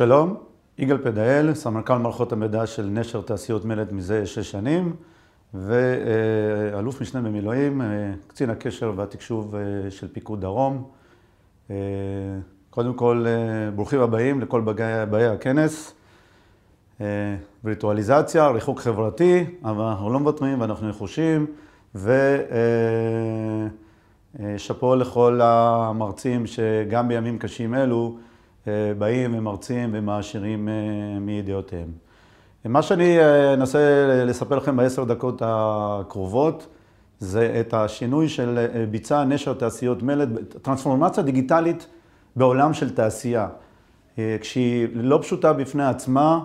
שלום, יגאל פדאל, סמנכ"ל מערכות המידע של נשר תעשיות מלט מזה שש שנים, ואלוף משנה במילואים, קצין הקשר והתקשוב של פיקוד דרום. קודם כל, ברוכים הבאים לכל באי הכנס. וירטואליזציה, ריחוק חברתי, אבל אנחנו לא מוותרים ואנחנו נחושים, ושאפו לכל המרצים שגם בימים קשים אלו באים ומרצים ומעשירים מידיעותיהם. מה שאני אנסה לספר לכם בעשר דקות הקרובות, זה את השינוי של ביצע נשר תעשיות מלט, טרנספורמציה דיגיטלית בעולם של תעשייה, כשהיא לא פשוטה בפני עצמה,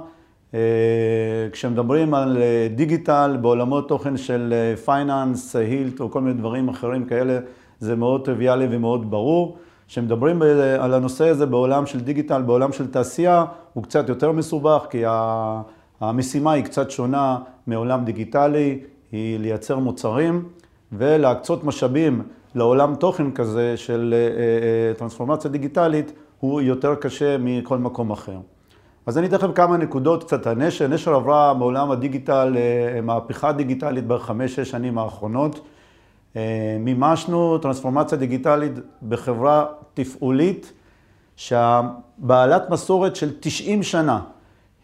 כשמדברים על דיגיטל בעולמות תוכן של פייננס, הילט או כל מיני דברים אחרים כאלה, זה מאוד טריוויאלי ומאוד ברור. כשמדברים על הנושא הזה בעולם של דיגיטל, בעולם של תעשייה, הוא קצת יותר מסובך, כי המשימה היא קצת שונה מעולם דיגיטלי, היא לייצר מוצרים ולהקצות משאבים לעולם תוכן כזה של טרנספורמציה דיגיטלית, הוא יותר קשה מכל מקום אחר. אז אני אתן לכם כמה נקודות קצת על נשר. נשר עברה בעולם הדיגיטל מהפכה דיגיטלית בחמש-שש שנים האחרונות. מימשנו טרנספורמציה דיגיטלית בחברה תפעולית שהבעלת מסורת של 90 שנה,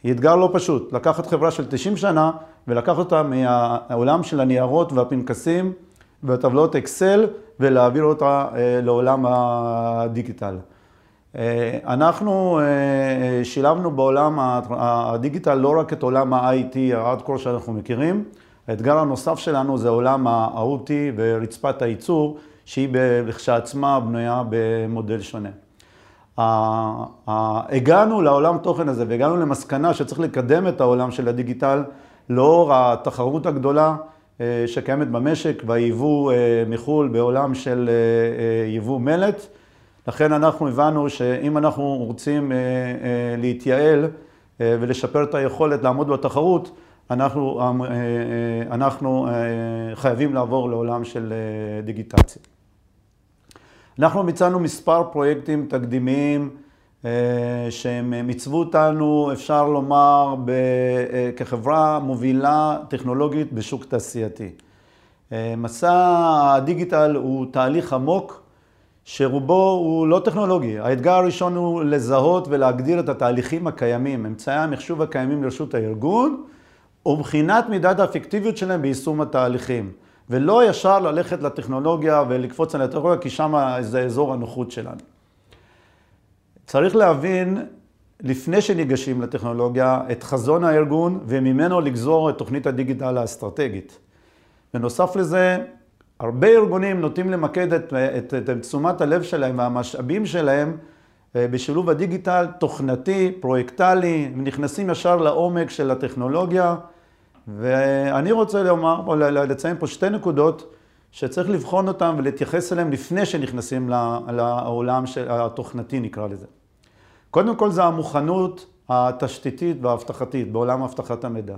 היא אתגר לא פשוט, לקחת חברה של 90 שנה ולקחת אותה מהעולם של הניירות והפנקסים והטבלאות אקסל ולהעביר אותה לעולם הדיגיטל. אנחנו שילבנו בעולם הדיגיטל לא רק את עולם ה-IT, ה-Hardcore שאנחנו מכירים, האתגר הנוסף שלנו זה עולם ה-OT ורצפת הייצור, שהיא לכשעצמה בנויה במודל שונה. הגענו לעולם תוכן הזה והגענו למסקנה שצריך לקדם את העולם של הדיגיטל לאור התחרות הגדולה שקיימת במשק והיבוא מחו"ל בעולם של יבוא מלט. לכן אנחנו הבנו שאם אנחנו רוצים להתייעל ולשפר את היכולת לעמוד בתחרות, אנחנו, אנחנו חייבים לעבור לעולם של דיגיטציה. אנחנו ביצענו מספר פרויקטים תקדימיים שהם מיצבו אותנו, אפשר לומר, כחברה מובילה טכנולוגית בשוק תעשייתי. מסע הדיגיטל הוא תהליך עמוק שרובו הוא לא טכנולוגי. האתגר הראשון הוא לזהות ולהגדיר את התהליכים הקיימים, אמצעי המחשוב הקיימים לרשות הארגון, ובחינת מידת האפקטיביות שלהם ביישום התהליכים. ולא ישר ללכת לטכנולוגיה ולקפוץ על הטכנולוגיה, כי שם זה אזור הנוחות שלנו. צריך להבין, לפני שניגשים לטכנולוגיה, את חזון הארגון וממנו לגזור את תוכנית הדיגיטל האסטרטגית. בנוסף לזה, הרבה ארגונים נוטים למקד את, את, את תשומת הלב שלהם והמשאבים שלהם בשילוב הדיגיטל תוכנתי, פרויקטלי, ונכנסים ישר לעומק של הטכנולוגיה. ואני רוצה לומר, לציין פה שתי נקודות שצריך לבחון אותן ולהתייחס אליהן לפני שנכנסים לעולם התוכנתי, נקרא לזה. קודם כל זה המוכנות התשתיתית והאבטחתית בעולם אבטחת המידע.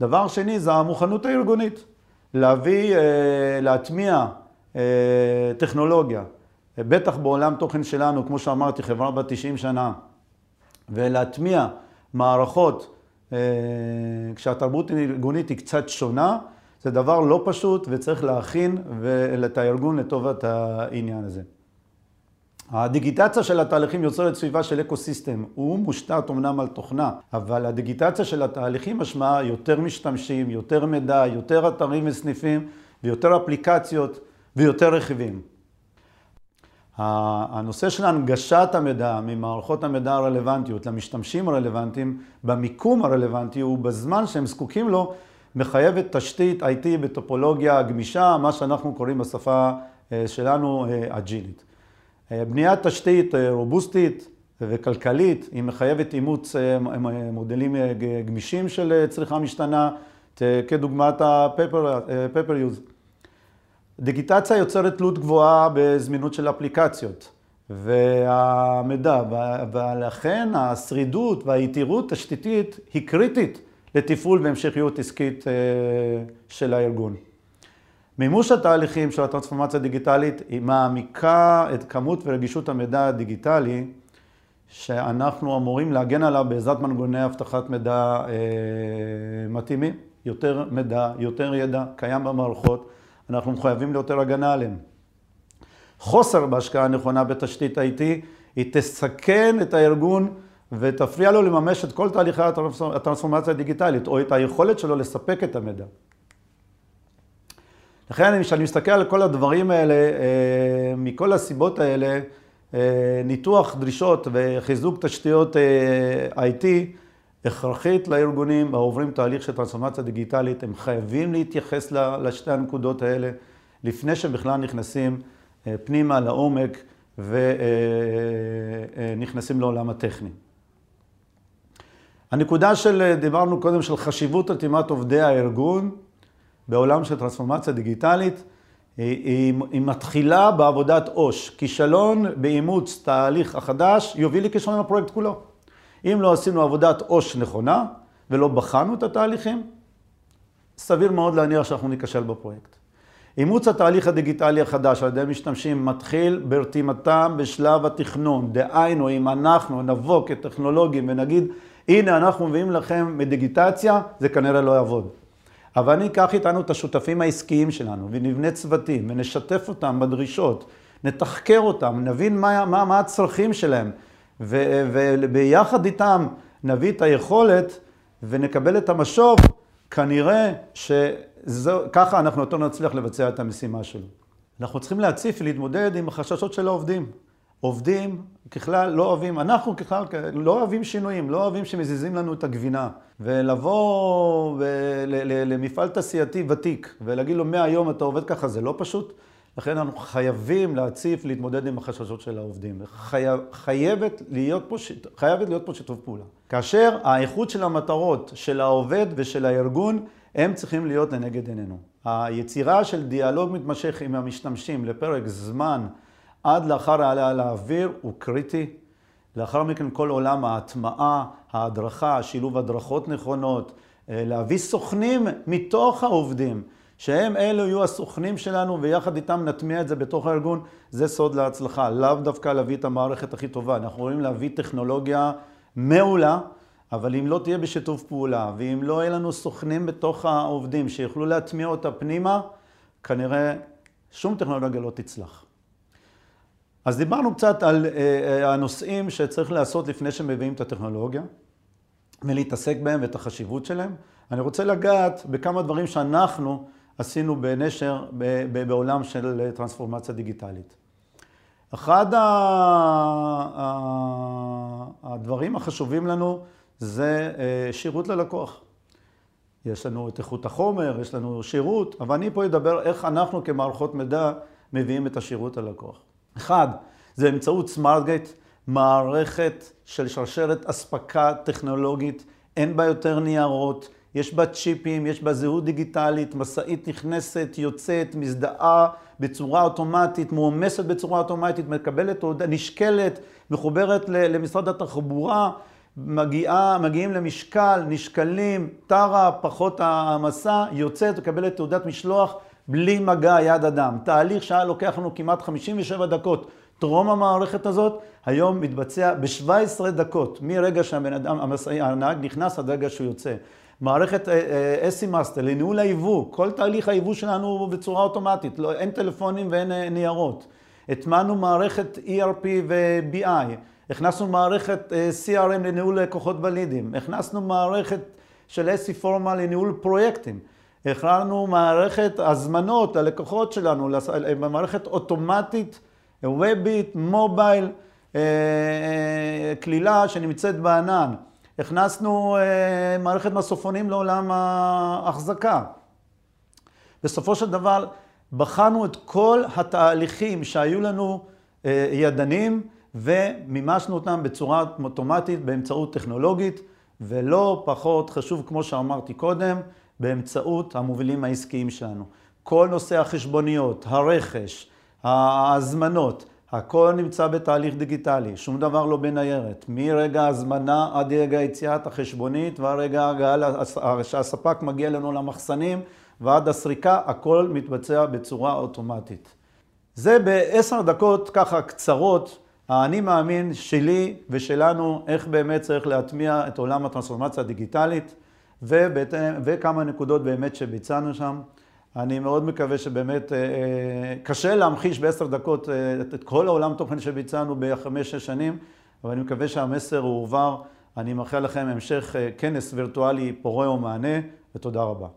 דבר שני זה המוכנות הארגונית. להביא, להטמיע טכנולוגיה, בטח בעולם תוכן שלנו, כמו שאמרתי, חברה בת 90 שנה, ולהטמיע מערכות כשהתרבות הארגונית היא קצת שונה, זה דבר לא פשוט וצריך להכין את הארגון לטובת העניין הזה. הדיגיטציה של התהליכים יוצרת סביבה של אקו-סיסטם. הוא מושתת אמנם על תוכנה, אבל הדיגיטציה של התהליכים משמעה יותר משתמשים, יותר מידע, יותר אתרים וסניפים ויותר אפליקציות ויותר רכיבים. הנושא של הנגשת המידע ממערכות המידע הרלוונטיות למשתמשים הרלוונטיים במיקום הרלוונטי ובזמן שהם זקוקים לו מחייבת תשתית IT בטופולוגיה גמישה, מה שאנחנו קוראים בשפה שלנו אג'ילית. בניית תשתית רובוסטית וכלכלית היא מחייבת אימוץ מודלים גמישים של צריכה משתנה כדוגמת ה-paper use. דיגיטציה יוצרת תלות גבוהה בזמינות של אפליקציות והמידע, ולכן השרידות והיתירות התשתיתית היא קריטית לתפעול והמשכיות עסקית של הארגון. מימוש התהליכים של הטרנספורמציה הדיגיטלית היא מעמיקה את כמות ורגישות המידע הדיגיטלי שאנחנו אמורים להגן עליו בעזרת מנגנוני אבטחת מידע אה, מתאימים. יותר מידע, יותר ידע קיים במערכות, אנחנו מחויבים ליותר הגנה עליהם. חוסר בהשקעה נכונה בתשתית IT, היא תסכן את הארגון ותפריע לו לממש את כל תהליכי הטרנספורמציה הדיגיטלית, או את היכולת שלו לספק את המידע. לכן, כשאני מסתכל על כל הדברים האלה, אה, מכל הסיבות האלה, אה, ניתוח דרישות וחיזוק תשתיות אה, IT הכרחית לארגונים העוברים תהליך של טרנספורמציה דיגיטלית, הם חייבים להתייחס לשתי הנקודות האלה לפני שבכלל נכנסים פנימה לעומק ונכנסים לעולם הטכני. הנקודה של, דיברנו קודם, של חשיבות רתימת עובדי הארגון בעולם של טרנספורמציה דיגיטלית, היא, היא מתחילה בעבודת עו"ש. כישלון באימוץ תהליך החדש יוביל לכישלון הפרויקט כולו. אם לא עשינו עבודת עו"ש נכונה ולא בחנו את התהליכים, סביר מאוד להניח שאנחנו ניכשל בפרויקט. אימוץ התהליך הדיגיטלי החדש על ידי משתמשים מתחיל ברתימתם בשלב התכנון. דהיינו, אם אנחנו נבוא כטכנולוגים ונגיד, הנה אנחנו מביאים לכם מדיגיטציה, זה כנראה לא יעבוד. אבל אני אקח איתנו את השותפים העסקיים שלנו ונבנה צוותים ונשתף אותם בדרישות, נתחקר אותם, נבין מה, מה, מה הצרכים שלהם וביחד איתם נביא את היכולת ונקבל את המשוב, כנראה שככה אנחנו יותר נצליח לבצע את המשימה שלו. אנחנו צריכים להציף ולהתמודד עם החששות של העובדים. עובדים ככלל לא אוהבים, אנחנו ככלל לא אוהבים שינויים, לא אוהבים שמזיזים לנו את הגבינה. ולבוא למפעל תעשייתי ותיק ולהגיד לו מהיום אתה עובד ככה זה לא פשוט. לכן אנחנו חייבים להציף, להתמודד עם החששות של העובדים. חייב, חייבת, להיות פה, חייבת להיות פה שיתוף פעולה. כאשר האיכות של המטרות של העובד ושל הארגון, הם צריכים להיות לנגד עינינו. היצירה של דיאלוג מתמשך עם המשתמשים לפרק זמן עד לאחר העלייה לאוויר הוא קריטי. לאחר מכן כל עולם ההטמעה, ההדרכה, שילוב הדרכות נכונות, אה, להביא סוכנים מתוך העובדים, שהם אלו יהיו הסוכנים שלנו ויחד איתם נטמיע את זה בתוך הארגון, זה סוד להצלחה. לאו דווקא להביא את המערכת הכי טובה, אנחנו יכולים להביא טכנולוגיה מעולה, אבל אם לא תהיה בשיתוף פעולה, ואם לא יהיה לנו סוכנים בתוך העובדים שיוכלו להטמיע אותה פנימה, כנראה שום טכנולוגיה לא תצלח. אז דיברנו קצת על uh, הנושאים שצריך לעשות לפני שמביאים את הטכנולוגיה, ולהתעסק בהם ואת החשיבות שלהם. אני רוצה לגעת בכמה דברים שאנחנו עשינו בנשר בעולם של טרנספורמציה דיגיטלית. אחד הדברים החשובים לנו זה uh, שירות ללקוח. יש לנו את איכות החומר, יש לנו שירות, אבל אני פה אדבר איך אנחנו כמערכות מידע מביאים את השירות ללקוח. אחד, זה באמצעות סמארטגייט, מערכת של שרשרת אספקה טכנולוגית, אין בה יותר ניירות, יש בה צ'יפים, יש בה זהות דיגיטלית, משאית נכנסת, יוצאת, מזדהה בצורה אוטומטית, מועמסת בצורה אוטומטית, מקבלת, נשקלת, מחוברת למשרד התחבורה, מגיעה, מגיעים למשקל, נשקלים, טרה, פחות העמסה, יוצאת, מקבלת תעודת משלוח. בלי מגע יד אדם. תהליך שהיה לוקח לנו כמעט 57 דקות טרום המערכת הזאת, היום מתבצע ב-17 דקות, מרגע שהבן אדם, הנהג נכנס עד רגע שהוא יוצא. מערכת אסי מאסטר לניהול היבוא, כל תהליך היבוא שלנו הוא בצורה אוטומטית, לא, אין טלפונים ואין אה, ניירות. הטמענו מערכת ERP ו-BI, הכנסנו מערכת אה, CRM לניהול לקוחות ולידים, הכנסנו מערכת של אסי פורמה לניהול פרויקטים. הכררנו מערכת הזמנות ללקוחות שלנו, מערכת אוטומטית, וובית, מובייל, אה, אה, כלילה שנמצאת בענן. הכנסנו אה, מערכת מסופונים לעולם ההחזקה. בסופו של דבר בחנו את כל התהליכים שהיו לנו ידנים ומימשנו אותם בצורה אוטומטית באמצעות טכנולוגית ולא פחות חשוב כמו שאמרתי קודם, באמצעות המובילים העסקיים שלנו. כל נושא החשבוניות, הרכש, ההזמנות, הכל נמצא בתהליך דיגיטלי, שום דבר לא בניירת. מרגע ההזמנה עד רגע יציאת החשבונית והרגע שהספק מגיע לנו למחסנים ועד הסריקה, הכל מתבצע בצורה אוטומטית. זה בעשר דקות ככה קצרות האני מאמין שלי ושלנו, איך באמת צריך להטמיע את עולם הטרנספורמציה הדיגיטלית, ובהתאם, וכמה נקודות באמת שביצענו שם. אני מאוד מקווה שבאמת, קשה להמחיש בעשר דקות את כל העולם תוכן שביצענו בחמש-שש שנים, אבל אני מקווה שהמסר הועבר. אני מאחל לכם המשך כנס וירטואלי פורה ומענה, ותודה רבה.